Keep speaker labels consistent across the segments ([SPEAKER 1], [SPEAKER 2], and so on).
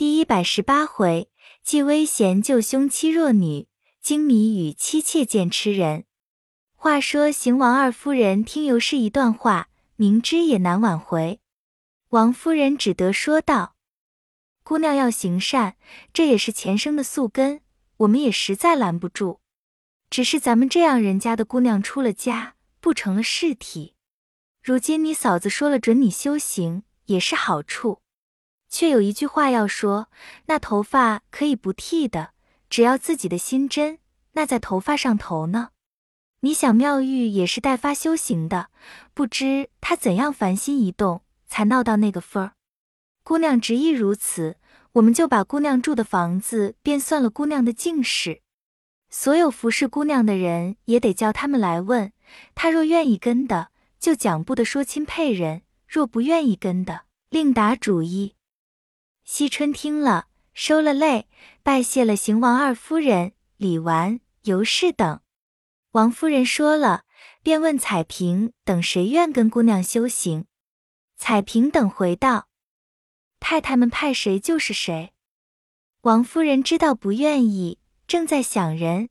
[SPEAKER 1] 第一百十八回，既危贤救兄妻弱女，精米与妻妾见吃人。话说邢王二夫人听尤氏一段话，明知也难挽回，王夫人只得说道：“姑娘要行善，这也是前生的宿根，我们也实在拦不住。只是咱们这样人家的姑娘出了家，不成了事体。如今你嫂子说了准你修行，也是好处。”却有一句话要说，那头发可以不剃的，只要自己的心真，那在头发上头呢。你想妙玉也是带发修行的，不知她怎样凡心一动，才闹到那个份儿。姑娘执意如此，我们就把姑娘住的房子便算了姑娘的净事。所有服侍姑娘的人也得叫他们来问，她若愿意跟的，就讲不得说亲配人；若不愿意跟的，另打主意。惜春听了，收了泪，拜谢了邢王二夫人、李纨、尤氏等。王夫人说了，便问彩萍等谁愿跟姑娘修行。彩萍等回道：“太太们派谁就是谁。”王夫人知道不愿意，正在想人，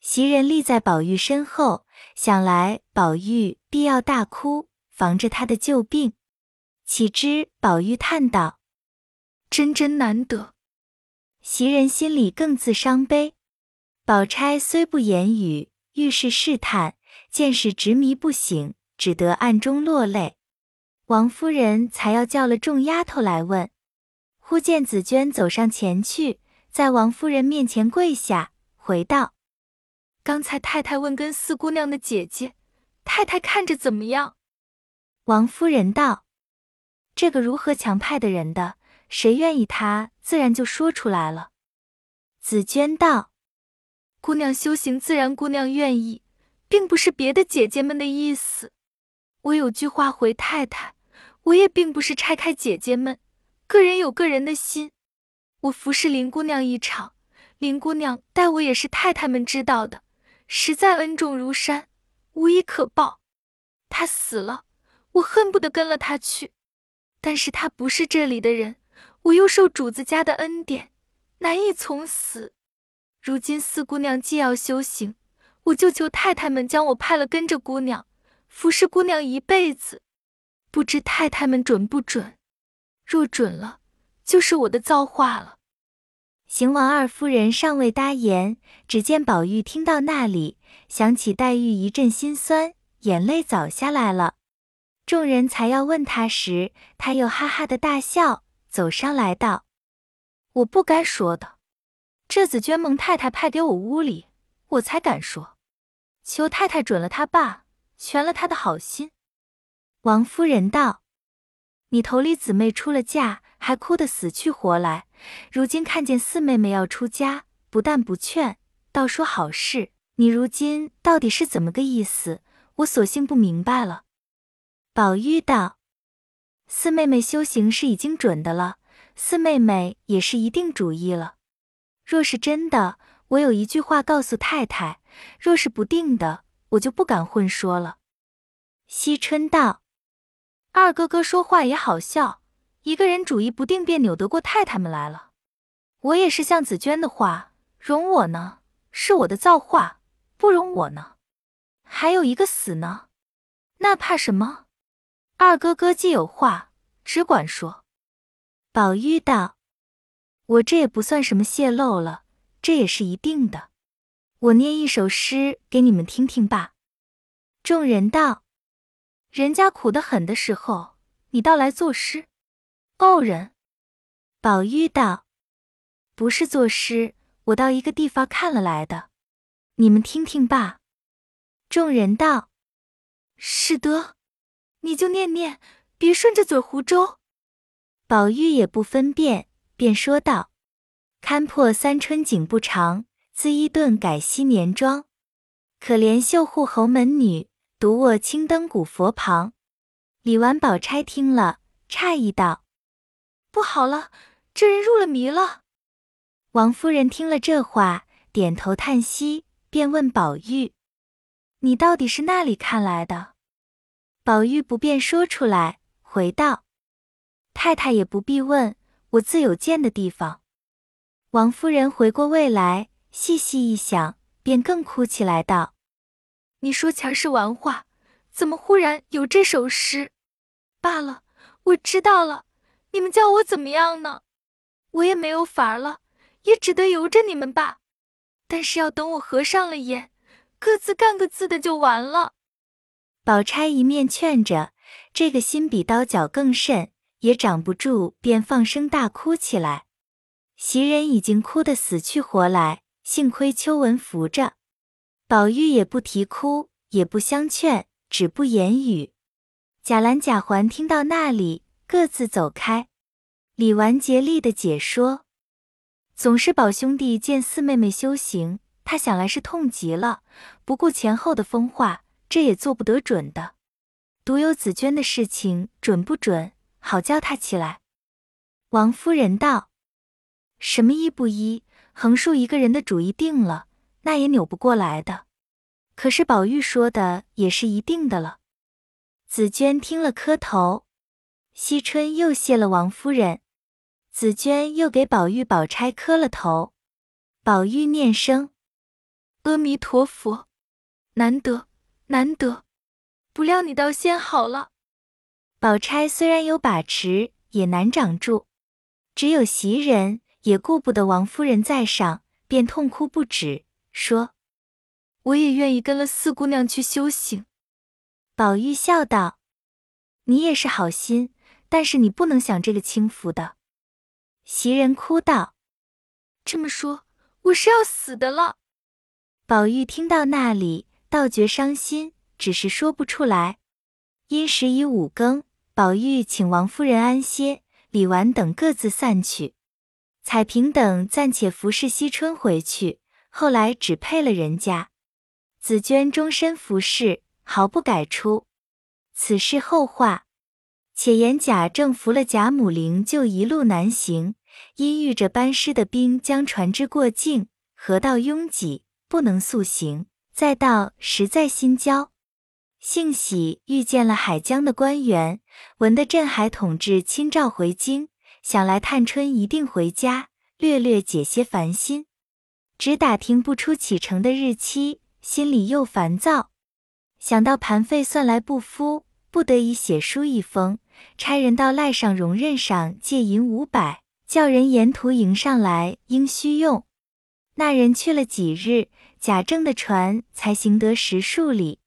[SPEAKER 1] 袭人立在宝玉身后，想来宝玉必要大哭，防着他的旧病。岂知宝玉叹道。真真难得，袭人心里更自伤悲。宝钗虽不言语，遇事试探，见是执迷不醒，只得暗中落泪。王夫人才要叫了众丫头来问，忽见紫娟走上前去，在王夫人面前跪下，回道：“刚才太太问跟四姑娘的姐姐，太太看着怎么样？”王夫人道：“这个如何强派的人的？”谁愿意他，自然就说出来了。紫娟道：“姑娘修行，自然姑娘愿意，并不是别的姐姐们的意思。我有句话回太太，我也并不是拆开姐姐们，个人有个人的心。我服侍林姑娘一场，林姑娘待我也是太太们知道的，实在恩重如山，无以可报。她死了，我恨不得跟了她去，但是她不是这里的人。”我又受主子家的恩典，难以从死。如今四姑娘既要修行，我就求太太们将我派了跟着姑娘，服侍姑娘一辈子。不知太太们准不准？若准了，就是我的造化了。邢王二夫人尚未答言，只见宝玉听到那里，想起黛玉一阵心酸，眼泪早下来了。众人才要问他时，他又哈哈的大笑。走上来道：“我不该说的，这紫娟蒙太太派给我屋里，我才敢说。求太太准了他爸，全了他的好心。”王夫人道：“你头里姊妹出了嫁，还哭得死去活来，如今看见四妹妹要出家，不但不劝，倒说好事。你如今到底是怎么个意思？我索性不明白了。”宝玉道。四妹妹修行是已经准的了，四妹妹也是一定主意了。若是真的，我有一句话告诉太太；若是不定的，我就不敢混说了。惜春道：“二哥哥说话也好笑，一个人主意不定，便扭得过太太们来了。我也是像紫娟的话，容我呢，是我的造化；不容我呢，还有一个死呢，那怕什么？”二哥哥既有话，只管说。宝玉道：“我这也不算什么泄露了，这也是一定的。我念一首诗给你们听听吧。”众人道：“人家苦得很的时候，你倒来作诗，傲人。”宝玉道：“不是作诗，我到一个地方看了来的，你们听听吧。”众人道：“是的。”你就念念，别顺着嘴胡诌。宝玉也不分辨，便说道：“看破三春景不长，自伊顿改昔年妆。可怜绣户侯门女，独卧青灯古佛旁。”李纨、宝钗听了，诧异道：“不好了，这人入了迷了。”王夫人听了这话，点头叹息，便问宝玉：“你到底是那里看来的？”宝玉不便说出来，回道：“太太也不必问，我自有见的地方。王夫人回过味来，细细一想，便更哭起来，道：“
[SPEAKER 2] 你说前是玩话，怎么忽然有这首诗？罢了，我知道了，你们叫我怎么样呢？我也没有法儿了，也只得由着你们吧。但是要等我合上了眼，各自干各自的就完了。”
[SPEAKER 1] 宝钗一面劝着，这个心比刀绞更甚，也长不住，便放声大哭起来。袭人已经哭得死去活来，幸亏秋纹扶着。宝玉也不啼哭，也不相劝，只不言语。贾兰、贾环听到那里，各自走开。李纨竭力的解说：总是宝兄弟见四妹妹修行，他想来是痛极了，不顾前后的风化。这也做不得准的，独有紫娟的事情准不准？好叫他起来。王夫人道：“什么依不依？横竖一个人的主意定了，那也扭不过来的。可是宝玉说的也是一定的了。”紫娟听了磕头，惜春又谢了王夫人，紫娟又给宝玉、宝钗磕了头。宝玉念声：“
[SPEAKER 2] 阿弥陀佛，难得。”难得，不料你倒先好了。
[SPEAKER 1] 宝钗虽然有把持，也难掌住。只有袭人也顾不得王夫人在上，便痛哭不止，说：“
[SPEAKER 2] 我也愿意跟了四姑娘去修行。”
[SPEAKER 1] 宝玉笑道：“你也是好心，但是你不能享这个轻福的。”袭人哭道：“
[SPEAKER 2] 这么说，我是要死的了。”
[SPEAKER 1] 宝玉听到那里。倒觉伤心，只是说不出来。因时已五更，宝玉请王夫人安歇，李纨等各自散去。彩萍等暂且服侍惜春回去，后来只配了人家。紫娟终身服侍，毫不改出。此事后话。且言贾政扶了贾母灵柩一路南行，因遇着班师的兵将船只过境，河道拥挤，不能速行。再到实在心焦，幸喜遇见了海疆的官员，闻得镇海统治亲召回京，想来探春一定回家，略略解些烦心。只打听不出启程的日期，心里又烦躁。想到盘费算来不敷，不得已写书一封，差人到赖上荣任上借银五百，叫人沿途迎上来，应需用。那人去了几日。贾政的船才行得十数里，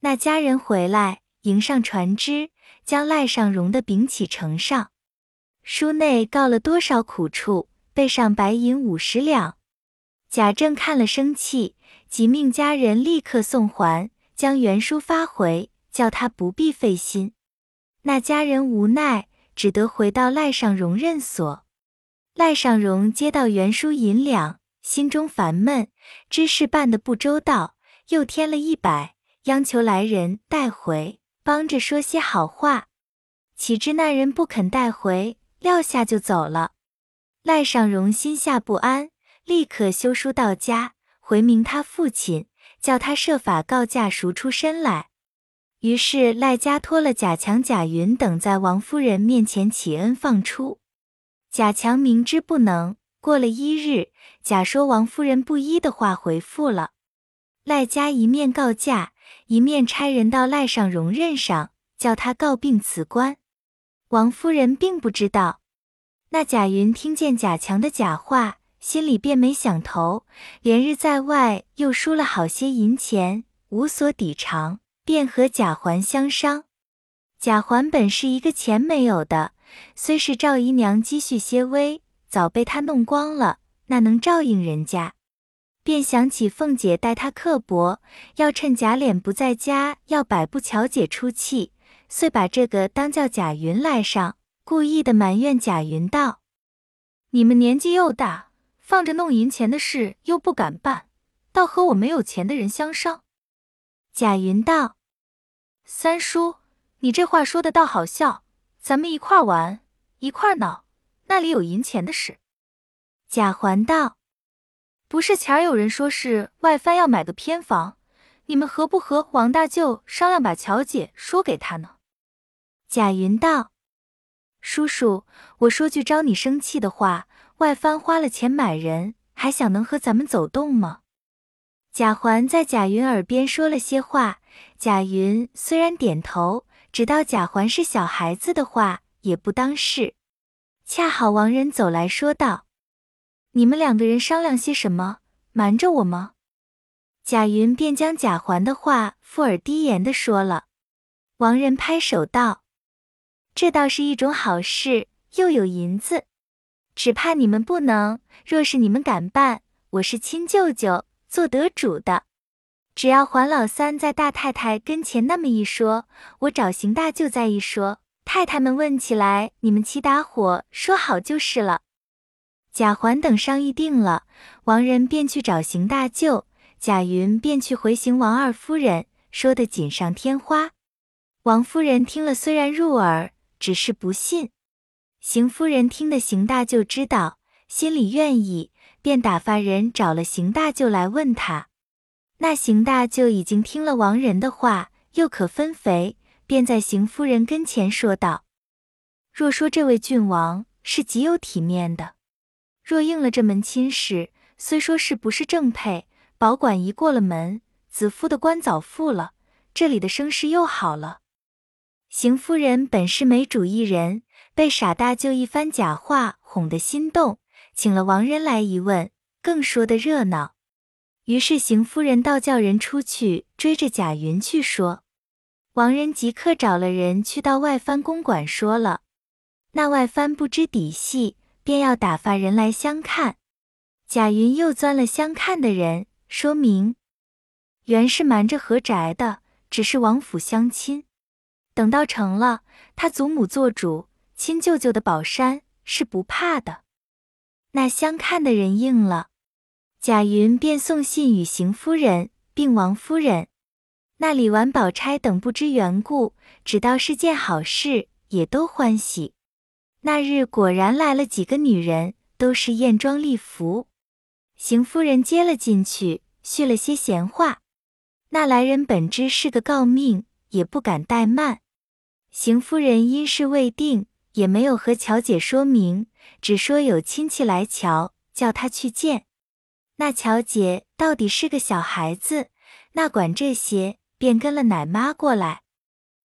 [SPEAKER 1] 那家人回来迎上船只，将赖尚荣的禀起呈上。书内告了多少苦处，备上白银五十两。贾政看了生气，即命家人立刻送还，将原书发回，叫他不必费心。那家人无奈，只得回到赖尚荣任所。赖尚荣接到原书银两。心中烦闷，知事办得不周到，又添了一百，央求来人带回，帮着说些好话。岂知那人不肯带回，撂下就走了。赖尚荣心下不安，立刻修书到家，回明他父亲，叫他设法告假赎出身来。于是赖家托了贾强、贾云等在王夫人面前启恩放出。贾强明知不能。过了一日，假说王夫人不依的话回复了赖家，一面告假，一面差人到赖上荣任上，叫他告病辞官。王夫人并不知道。那贾云听见贾强的假话，心里便没想头，连日在外又输了好些银钱，无所抵偿，便和贾环相商。贾环本是一个钱没有的，虽是赵姨娘积蓄些微。早被他弄光了，那能照应人家？便想起凤姐待他刻薄，要趁贾琏不在家，要摆布巧姐出气，遂把这个当叫贾云来上，故意的埋怨贾云道：“你们年纪又大，放着弄银钱的事又不敢办，倒和我没有钱的人相商。”贾云道：“三叔，你这话说的倒好笑，咱们一块玩，一块闹。”那里有银钱的事？贾环道：“不是前儿有人说是外藩要买个偏房，你们何不和王大舅商量，把乔姐说给他呢？”贾云道：“叔叔，我说句招你生气的话，外藩花了钱买人，还想能和咱们走动吗？贾环在贾云耳边说了些话，贾云虽然点头，只道贾环是小孩子的话，也不当事。恰好王仁走来说道：“你们两个人商量些什么？瞒着我吗？”贾云便将贾环的话附耳低言的说了。王仁拍手道。这倒是一种好事，又有银子，只怕你们不能。若是你们敢办，我是亲舅舅，做得主的。只要环老三在大太太跟前那么一说，我找邢大舅再一说，太太们问起来，你们齐打伙说好就是了。贾环等商议定了，王仁便去找邢大舅，贾云便去回邢王二夫人，说得锦上添花。王夫人听了，虽然入耳。只是不信，邢夫人听得邢大舅知道，心里愿意，便打发人找了邢大舅来问他。那邢大舅已经听了王仁的话，又可分肥，便在邢夫人跟前说道：“若说这位郡王是极有体面的，若应了这门亲事，虽说是不是正配，保管一过了门，子夫的官早复了，这里的声势又好了。”邢夫人本是没主意人，被傻大舅一番假话哄得心动，请了王仁来一问，更说得热闹。于是邢夫人倒叫人出去追着贾云去说，王仁即刻找了人去到外藩公馆说了。那外藩不知底细，便要打发人来相看。贾云又钻了相看的人，说明原是瞒着何宅的，只是王府相亲。等到成了，他祖母做主，亲舅舅的宝山是不怕的。那相看的人应了，贾云便送信与邢夫人并王夫人。那李纨、宝钗等不知缘故，只道是件好事，也都欢喜。那日果然来了几个女人，都是艳妆丽服。邢夫人接了进去，叙了些闲话。那来人本知是个诰命，也不敢怠慢。邢夫人因事未定，也没有和乔姐说明，只说有亲戚来瞧，叫她去见。那乔姐到底是个小孩子，那管这些，便跟了奶妈过来。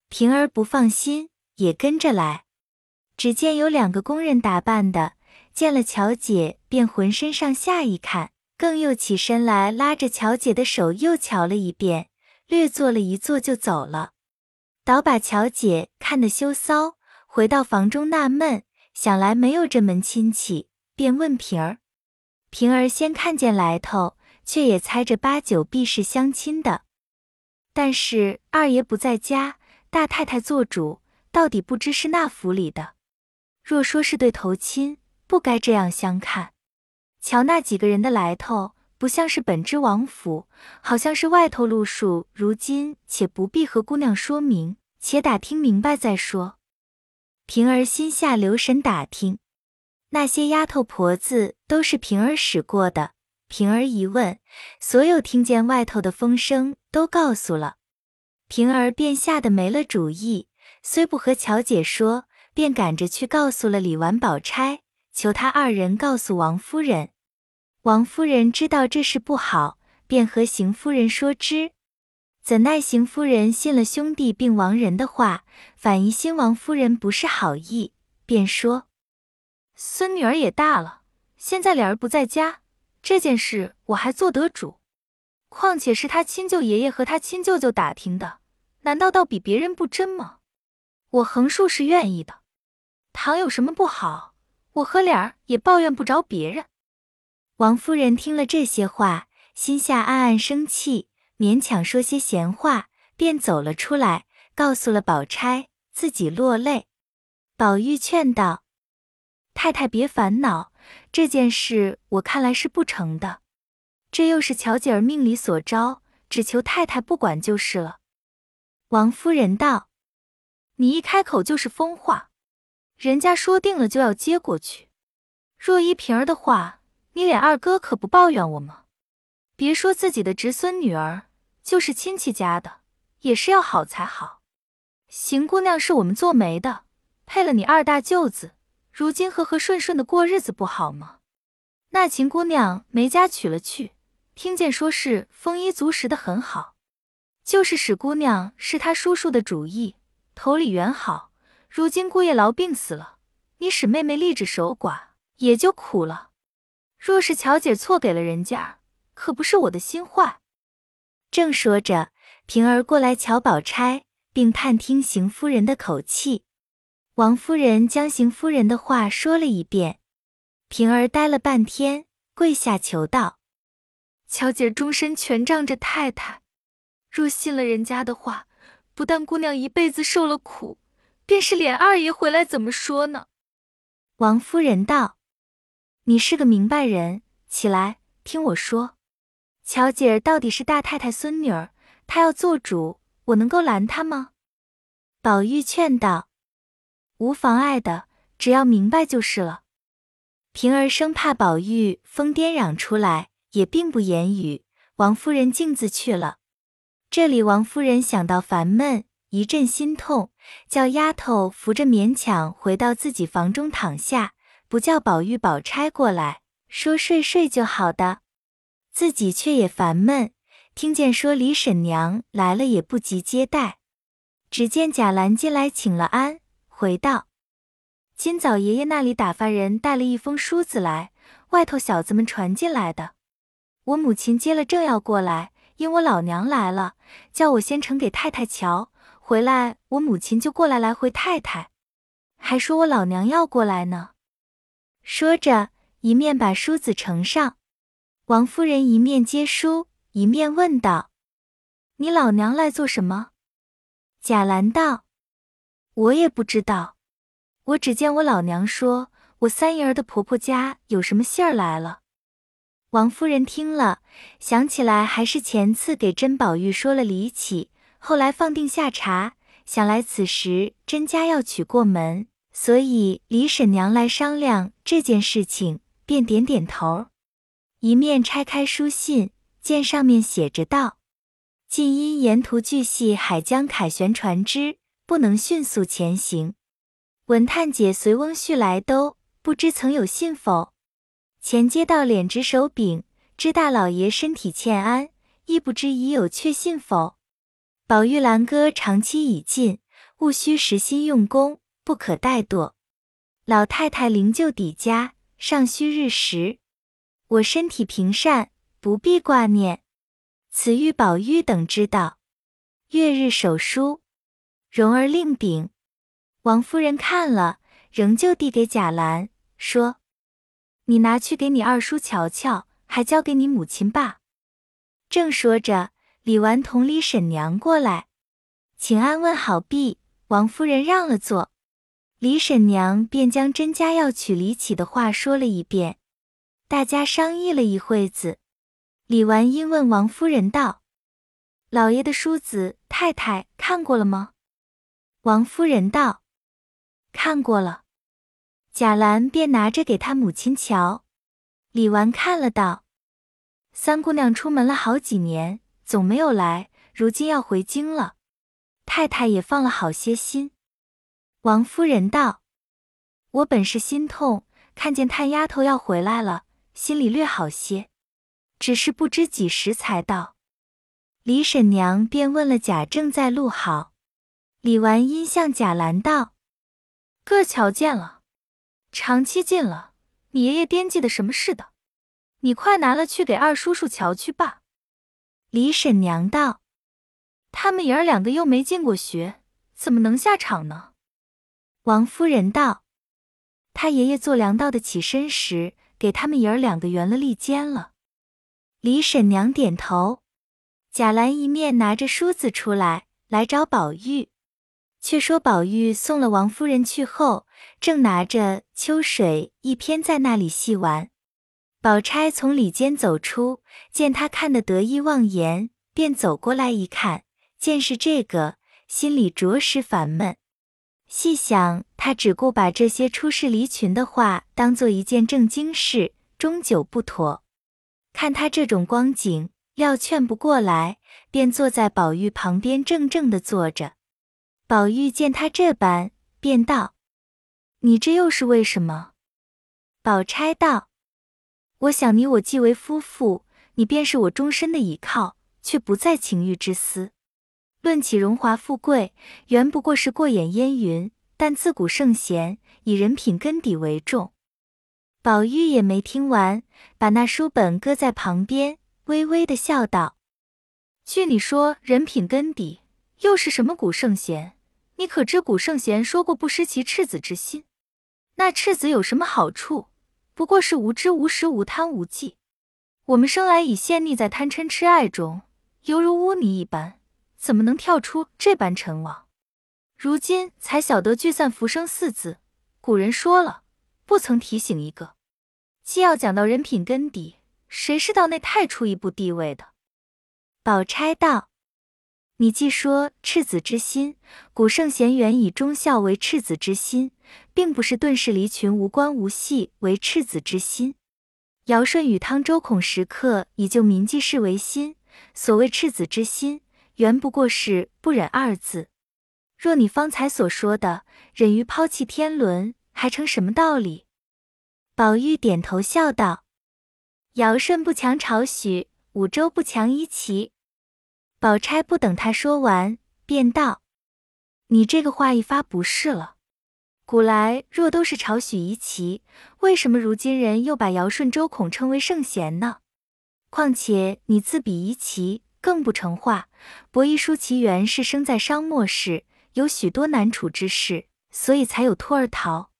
[SPEAKER 1] 平儿不放心，也跟着来。只见有两个工人打扮的，见了乔姐，便浑身上下一看，更又起身来拉着乔姐的手又瞧了一遍，略坐了一坐就走了。倒把乔姐看得羞臊，回到房中纳闷，想来没有这门亲戚，便问平儿。平儿先看见来头，却也猜着八九必是相亲的。但是二爷不在家，大太太做主，到底不知是那府里的。若说是对头亲，不该这样相看。瞧那几个人的来头。不像是本知王府，好像是外头路数。如今且不必和姑娘说明，且打听明白再说。平儿心下留神打听，那些丫头婆子都是平儿使过的。平儿一问，所有听见外头的风声都告诉了。平儿便吓得没了主意，虽不和乔姐说，便赶着去告诉了李纨、宝钗，求他二人告诉王夫人。王夫人知道这事不好，便和邢夫人说之。怎奈邢夫人信了兄弟并亡人的话，反疑新王夫人不是好意，便说：“
[SPEAKER 2] 孙女儿也大了，现在脸儿不在家，这件事我还做得主。况且是他亲舅爷爷和他亲舅舅打听的，难道倒比别人不真吗？我横竖是愿意的。倘有什么不好，我和脸儿也抱怨不着别人。”
[SPEAKER 1] 王夫人听了这些话，心下暗暗生气，勉强说些闲话，便走了出来，告诉了宝钗，自己落泪。宝玉劝道：“太太别烦恼，这件事我看来是不成的。这又是乔姐儿命里所招，只求太太不管就是了。”王夫人道：“
[SPEAKER 2] 你一开口就是疯话，人家说定了就要接过去。若依平儿的话。”你脸二哥可不抱怨我吗？别说自己的侄孙女儿，就是亲戚家的，也是要好才好。邢姑娘是我们做媒的，配了你二大舅子，如今和和顺顺的过日子不好吗？那秦姑娘没家娶了去，听见说是丰衣足食的很好，就是史姑娘是他叔叔的主意，头里原好，如今姑爷痨病死了，你史妹妹立志守寡，也就苦了。若是乔姐错给了人家，可不是我的心坏。
[SPEAKER 1] 正说着，平儿过来瞧宝钗，并探听邢夫人的口气。王夫人将邢夫人的话说了一遍。平儿呆了半天，跪下求道：“
[SPEAKER 2] 乔姐终身全仗着太太，若信了人家的话，不但姑娘一辈子受了苦，便是琏二爷回来怎么说呢？”
[SPEAKER 1] 王夫人道：“你是个明白人，起来听我说。乔姐儿到底是大太太孙女儿，她要做主，我能够拦她吗？”宝玉劝道：“无妨碍的，只要明白就是了。”平儿生怕宝玉疯癫嚷出来，也并不言语。王夫人径自去了。这里王夫人想到烦闷，一阵心痛，叫丫头扶着勉强回到自己房中躺下，不叫宝玉、宝钗过来，说睡睡就好的。自己却也烦闷，听见说李婶娘来了，也不急接待。只见贾兰进来请了安，回道。今早爷爷那里打发人带了一封书子来，外头小子们传进来的。我母亲接了，正要过来，因我老娘来了，叫我先呈给太太瞧。回来我母亲就过来来回太太，还说我老娘要过来呢。说着，一面把梳子呈上。王夫人一面接书，一面问道：“你老娘来做什么？”贾兰道：“我也不知道。”我只见我老娘说，我三姨儿的婆婆家有什么信儿来了。王夫人听了，想起来还是前次给甄宝玉说了离奇，后来放定下茶，想来此时甄家要娶过门，所以李婶娘来商量这件事情，便点点头，一面拆开书信，见上面写着道：“近因沿途巨细海江凯旋船只，不能迅速前行。”文探姐随翁婿来都，不知曾有信否？前接到脸直手柄，知大老爷身体欠安，亦不知已有确信否？宝玉兰哥长期已尽，务须实心用功，不可怠惰。老太太灵柩抵家，尚需日时。我身体平善，不必挂念。此欲宝玉等知道。月日手书，容儿令禀。王夫人看了，仍旧递给贾兰，说：“你拿去给你二叔瞧瞧，还交给你母亲吧。”正说着，李纨同李婶娘过来，请安问好毕，王夫人让了座，李婶娘便将甄家要娶李绮的话说了一遍。大家商议了一会子，李纨因问王夫人道：“老爷的书子，太太看过了吗？”王夫人道。看过了，贾兰便拿着给他母亲瞧。李纨看了道：“三姑娘出门了好几年，总没有来，如今要回京了，太太也放了好些心。”王夫人道：“我本是心痛，看见探丫头要回来了，心里略好些，只是不知几时才到。”李婶娘便问了贾政在路好。李纨因向贾兰道。哥瞧见了，长期进了，你爷爷惦记的什么似的？你快拿了去给二叔叔瞧去吧。李婶娘道：“他们爷儿两个又没进过学，怎么能下场呢？”王夫人道：“他爷爷做粮道的起身时，给他们爷儿两个圆了立肩了。”李婶娘点头。贾兰一面拿着梳子出来，来找宝玉。却说宝玉送了王夫人去后，正拿着秋水一篇在那里细玩。宝钗从里间走出，见他看得得意忘言，便走过来一看，见是这个，心里着实烦闷。细想他只顾把这些出世离群的话当做一件正经事，终究不妥。看他这种光景，料劝不过来，便坐在宝玉旁边，怔怔的坐着。宝玉见他这般，便道：“你这又是为什么？宝钗道：“我想你我既为夫妇，你便是我终身的倚靠，却不在情欲之私。论起荣华富贵，原不过是过眼烟云。但自古圣贤以人品根底为重。”宝玉也没听完，把那书本搁在旁边，微微的笑道：“据你说人品根底，又是什么古圣贤？你可知古圣贤说过不失其赤子之心？那赤子有什么好处？不过是无知无识无贪无忌。我们生来已陷溺在贪嗔痴爱中，犹如污泥一般，怎么能跳出这般尘网？如今才晓得聚散浮生四字，古人说了。”不曾提醒一个，既要讲到人品根底，谁是道内太出一步地位的？宝钗道：“你既说赤子之心，古圣贤原以忠孝为赤子之心，并不是顿世离群、无关无系为赤子之心。尧舜禹汤周孔时刻以救民济世为心，所谓赤子之心，原不过是不忍二字。若你方才所说的忍于抛弃天伦。”还成什么道理？宝玉点头笑道：“尧舜不强朝许，五周不强夷齐。”宝钗不等他说完，便道：“你这个话一发不是了。古来若都是朝许夷齐，为什么如今人又把尧舜周孔称为圣贤呢？况且你自比夷齐，更不成话。伯夷叔齐原是生在商末世，有许多难处之事，所以才有托儿逃。”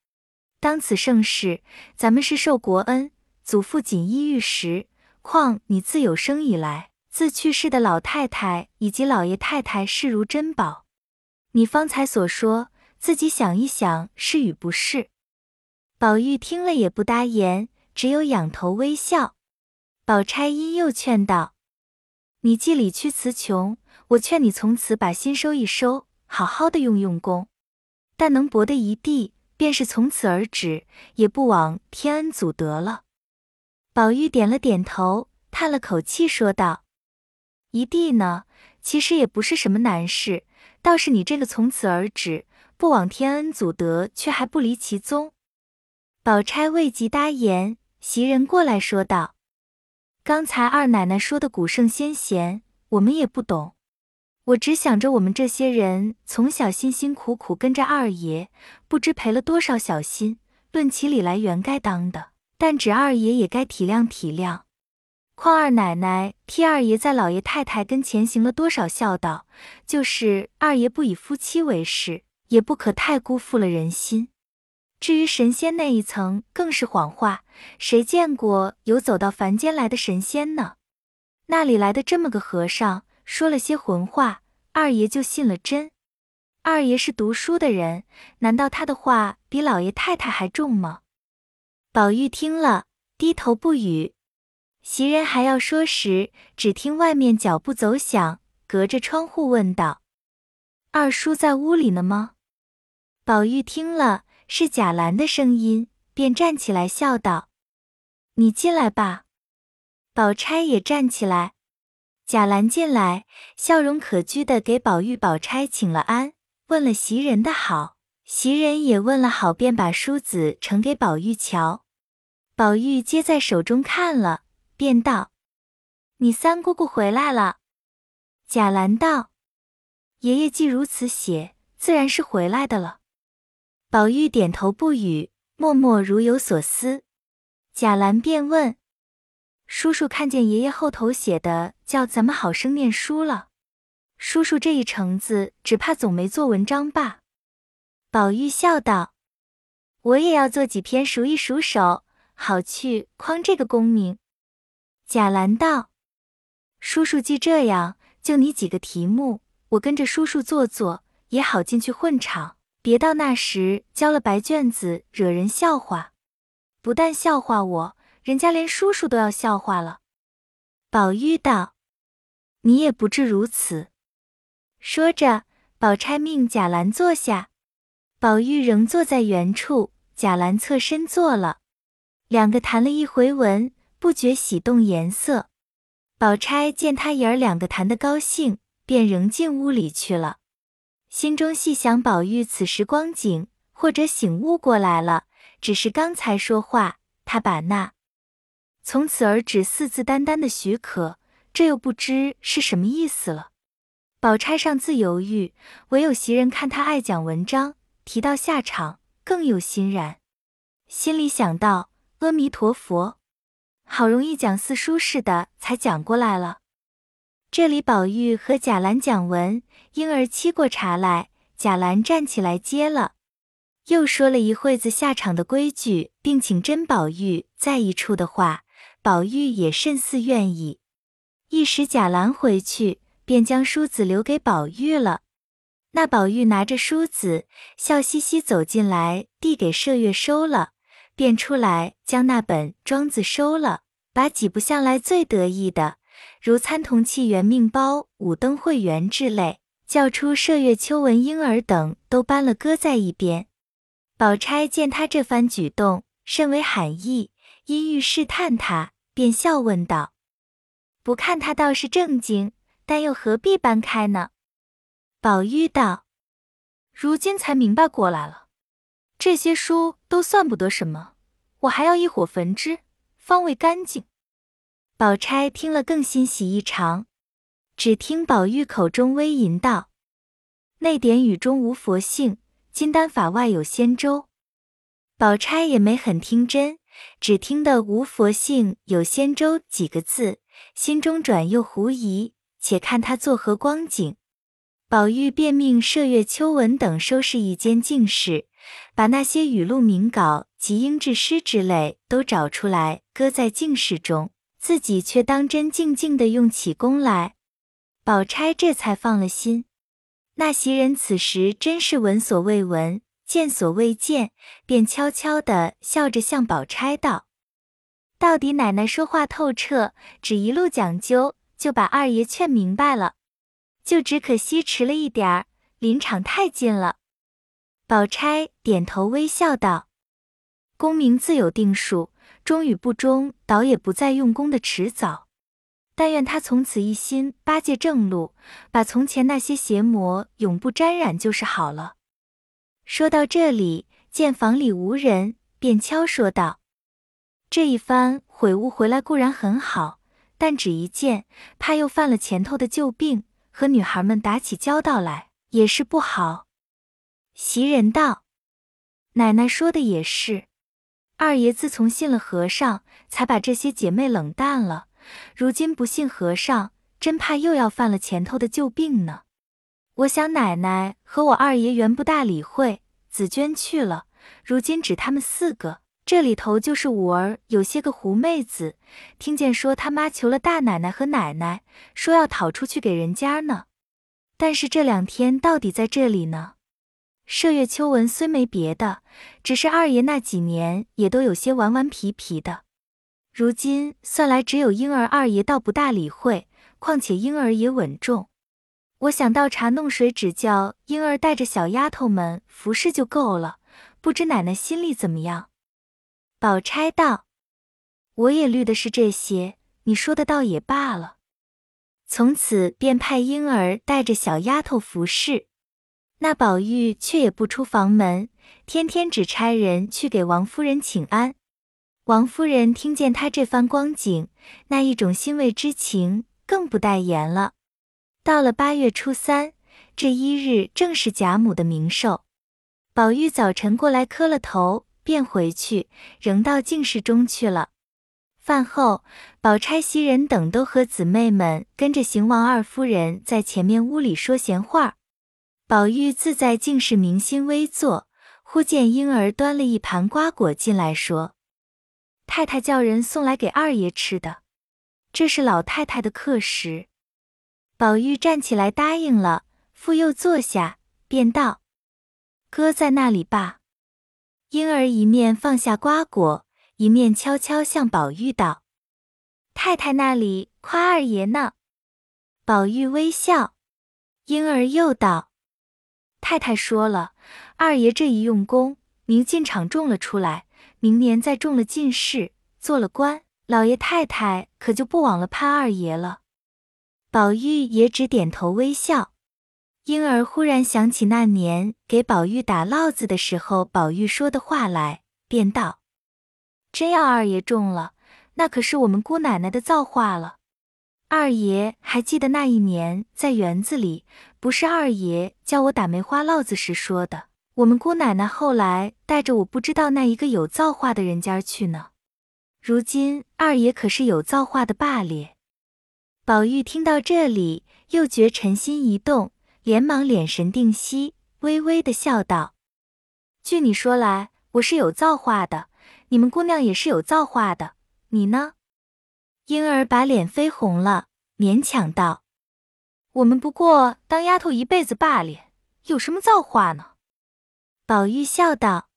[SPEAKER 1] 当此盛世，咱们是受国恩，祖父锦衣玉食。况你自有生以来，自去世的老太太以及老爷太太视如珍宝。你方才所说，自己想一想，是与不是？宝玉听了也不答言，只有仰头微笑。宝钗因又劝道：“你既理屈词穷，我劝你从此把心收一收，好好的用用功。但能博得一地。”便是从此而止，也不枉天恩祖德了。宝玉点了点头，叹了口气，说道：“一弟呢，其实也不是什么难事，倒是你这个从此而止，不枉天恩祖德，却还不离其宗。”宝钗未及答言，袭人过来说道：“刚才二奶奶说的古圣先贤，我们也不懂。”我只想着我们这些人从小辛辛苦苦跟着二爷，不知赔了多少小心。论起理来，原该当的，但只二爷也该体谅体谅。况二奶奶替二爷在老爷太太跟前行了多少孝道，就是二爷不以夫妻为事，也不可太辜负了人心。至于神仙那一层，更是谎话。谁见过有走到凡间来的神仙呢？那里来的这么个和尚？说了些混话，二爷就信了真。二爷是读书的人，难道他的话比老爷太太还重吗？宝玉听了，低头不语。袭人还要说时，只听外面脚步走响，隔着窗户问道：“二叔在屋里呢吗？”宝玉听了是贾兰的声音，便站起来笑道：“你进来吧。”宝钗也站起来。贾兰进来，笑容可掬的给宝玉、宝钗请了安，问了袭人的好，袭人也问了好，便把梳子呈给宝玉瞧。宝玉接在手中看了，便道：“你三姑姑回来了。”贾兰道：“爷爷既如此写，自然是回来的了。”宝玉点头不语，默默如有所思。贾兰便问。叔叔看见爷爷后头写的叫咱们好生念书了，叔叔这一程子只怕总没做文章吧？宝玉笑道：“我也要做几篇数一数手，好去诓这个功名。”贾兰道：“叔叔既这样，就你几个题目，我跟着叔叔做做，也好进去混场，别到那时交了白卷子，惹人笑话。不但笑话我。”人家连叔叔都要笑话了。宝玉道：“你也不至如此。”说着，宝钗命贾兰坐下，宝玉仍坐在原处，贾兰侧身坐了，两个谈了一回文，不觉喜动颜色。宝钗见他爷儿两个谈得高兴，便仍进屋里去了，心中细想宝玉此时光景，或者醒悟过来了，只是刚才说话，他把那从此而止四字单单的许可，这又不知是什么意思了。宝钗尚自犹豫，唯有袭人看他爱讲文章，提到下场，更有欣然，心里想到：阿弥陀佛，好容易讲四书似的，才讲过来了。这里宝玉和贾兰讲文，婴儿沏过茶来，贾兰站起来接了，又说了一会子下场的规矩，并请甄宝玉在一处的话，宝玉也甚似愿意。一时贾兰回去，便将梳子留给宝玉了。那宝玉拿着梳子，笑嘻嘻走进来，递给麝月收了，便出来将那本《庄子》收了，把几部向来最得意的。如参同契、元命包、五灯会元之类，叫出麝月、秋纹、婴儿等，都搬了搁在一边。宝钗见他这番举动，甚为罕意，因欲试探他，便笑问道：“不看他倒是正经，但又何必搬开呢？”宝玉道：“如今才明白过来了，这些书都算不得什么，我还要一火焚之，方为干净。”宝钗听了更欣喜异常，只听宝玉口中微吟道：“内典语中无佛性，金丹法外有仙舟。”宝钗也没很听真，只听得“无佛性有仙舟”几个字，心中转又狐疑，且看他作何光景。宝玉便命麝月、秋纹等收拾一间净室，把那些语录、名稿及英制诗之类都找出来，搁在净室中。自己却当真静静的用起功来，宝钗这才放了心。那袭人此时真是闻所未闻，见所未见，便悄悄的笑着向宝钗道：“到底奶奶说话透彻，只一路讲究，就把二爷劝明白了，就只可惜迟了一点儿，临场太近了。”宝钗点头微笑道：“功名自有定数。”忠与不忠，倒也不再用功的迟早。但愿他从此一心八戒正路，把从前那些邪魔永不沾染，就是好了。说到这里，见房里无人，便悄说道：“这一番悔悟回来固然很好，但只一见，怕又犯了前头的旧病，和女孩们打起交道来，也是不好。”袭人道：“奶奶说的也是。”二爷自从信了和尚，才把这些姐妹冷淡了。如今不信和尚，真怕又要犯了前头的旧病呢。我想奶奶和我二爷原不大理会，紫娟去了，如今只他们四个，这里头就是五儿有些个狐妹子，听见说他妈求了大奶奶和奶奶，说要讨出去给人家呢。但是这两天到底在这里呢。麝月、秋纹虽没别的，只是二爷那几年也都有些顽顽皮皮的。如今算来，只有婴儿二爷倒不大理会，况且婴儿也稳重。我想倒茶弄水，只叫婴儿带着小丫头们服侍就够了。不知奶奶心里怎么样？宝钗道：“我也虑的是这些，你说的倒也罢了。”从此便派婴儿带着小丫头服侍。那宝玉却也不出房门，天天只差人去给王夫人请安。王夫人听见他这番光景，那一种欣慰之情更不待言了。到了八月初三这一日，正是贾母的冥寿。宝玉早晨过来磕了头，便回去，仍到净室中去了。饭后，宝钗、袭人等都和姊妹们跟着邢王二夫人在前面屋里说闲话。宝玉自在竟是明心微坐，忽见婴儿端了一盘瓜果进来，说：“太太叫人送来给二爷吃的，这是老太太的客食。”宝玉站起来答应了，复又坐下，便道：“搁在那里吧。”婴儿一面放下瓜果，一面悄悄向宝玉道：“太太那里夸二爷呢。”宝玉微笑，婴儿又道。太太说了，二爷这一用功，明进场中了出来，明年再中了进士，做了官，老爷太太可就不枉了潘二爷了。宝玉也只点头微笑。婴儿忽然想起那年给宝玉打烙子的时候，宝玉说的话来，便道：“
[SPEAKER 2] 真要二爷中了，那可是我们姑奶奶的造化了。二爷还记得那一年在园子里，不是二爷叫我打梅花烙子时说的，我们姑奶奶后来带着我不知道那一个有造化的人家去呢。如今二爷可是有造化的罢咧。”
[SPEAKER 1] 宝玉听到这里，又觉臣心一动。连忙敛神定息，微微的笑道：“
[SPEAKER 2] 据你说来，我是有造化的，你们姑娘也是有造化的，你呢？”
[SPEAKER 1] 婴儿把脸绯红了，勉强道：“
[SPEAKER 2] 我们不过当丫头一辈子罢了，有什么造化呢？”
[SPEAKER 1] 宝玉笑道：“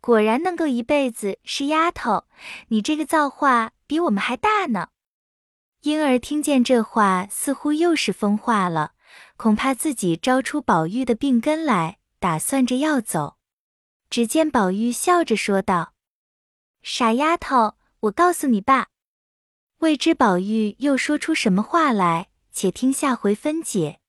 [SPEAKER 1] 果然能够一辈子是丫头，你这个造化比我们还大呢。”婴儿听见这话，似乎又是疯话了。恐怕自己招出宝玉的病根来，打算着要走。只见宝玉笑着说道：“傻丫头，我告诉你吧。”未知宝玉又说出什么话来，且听下回分解。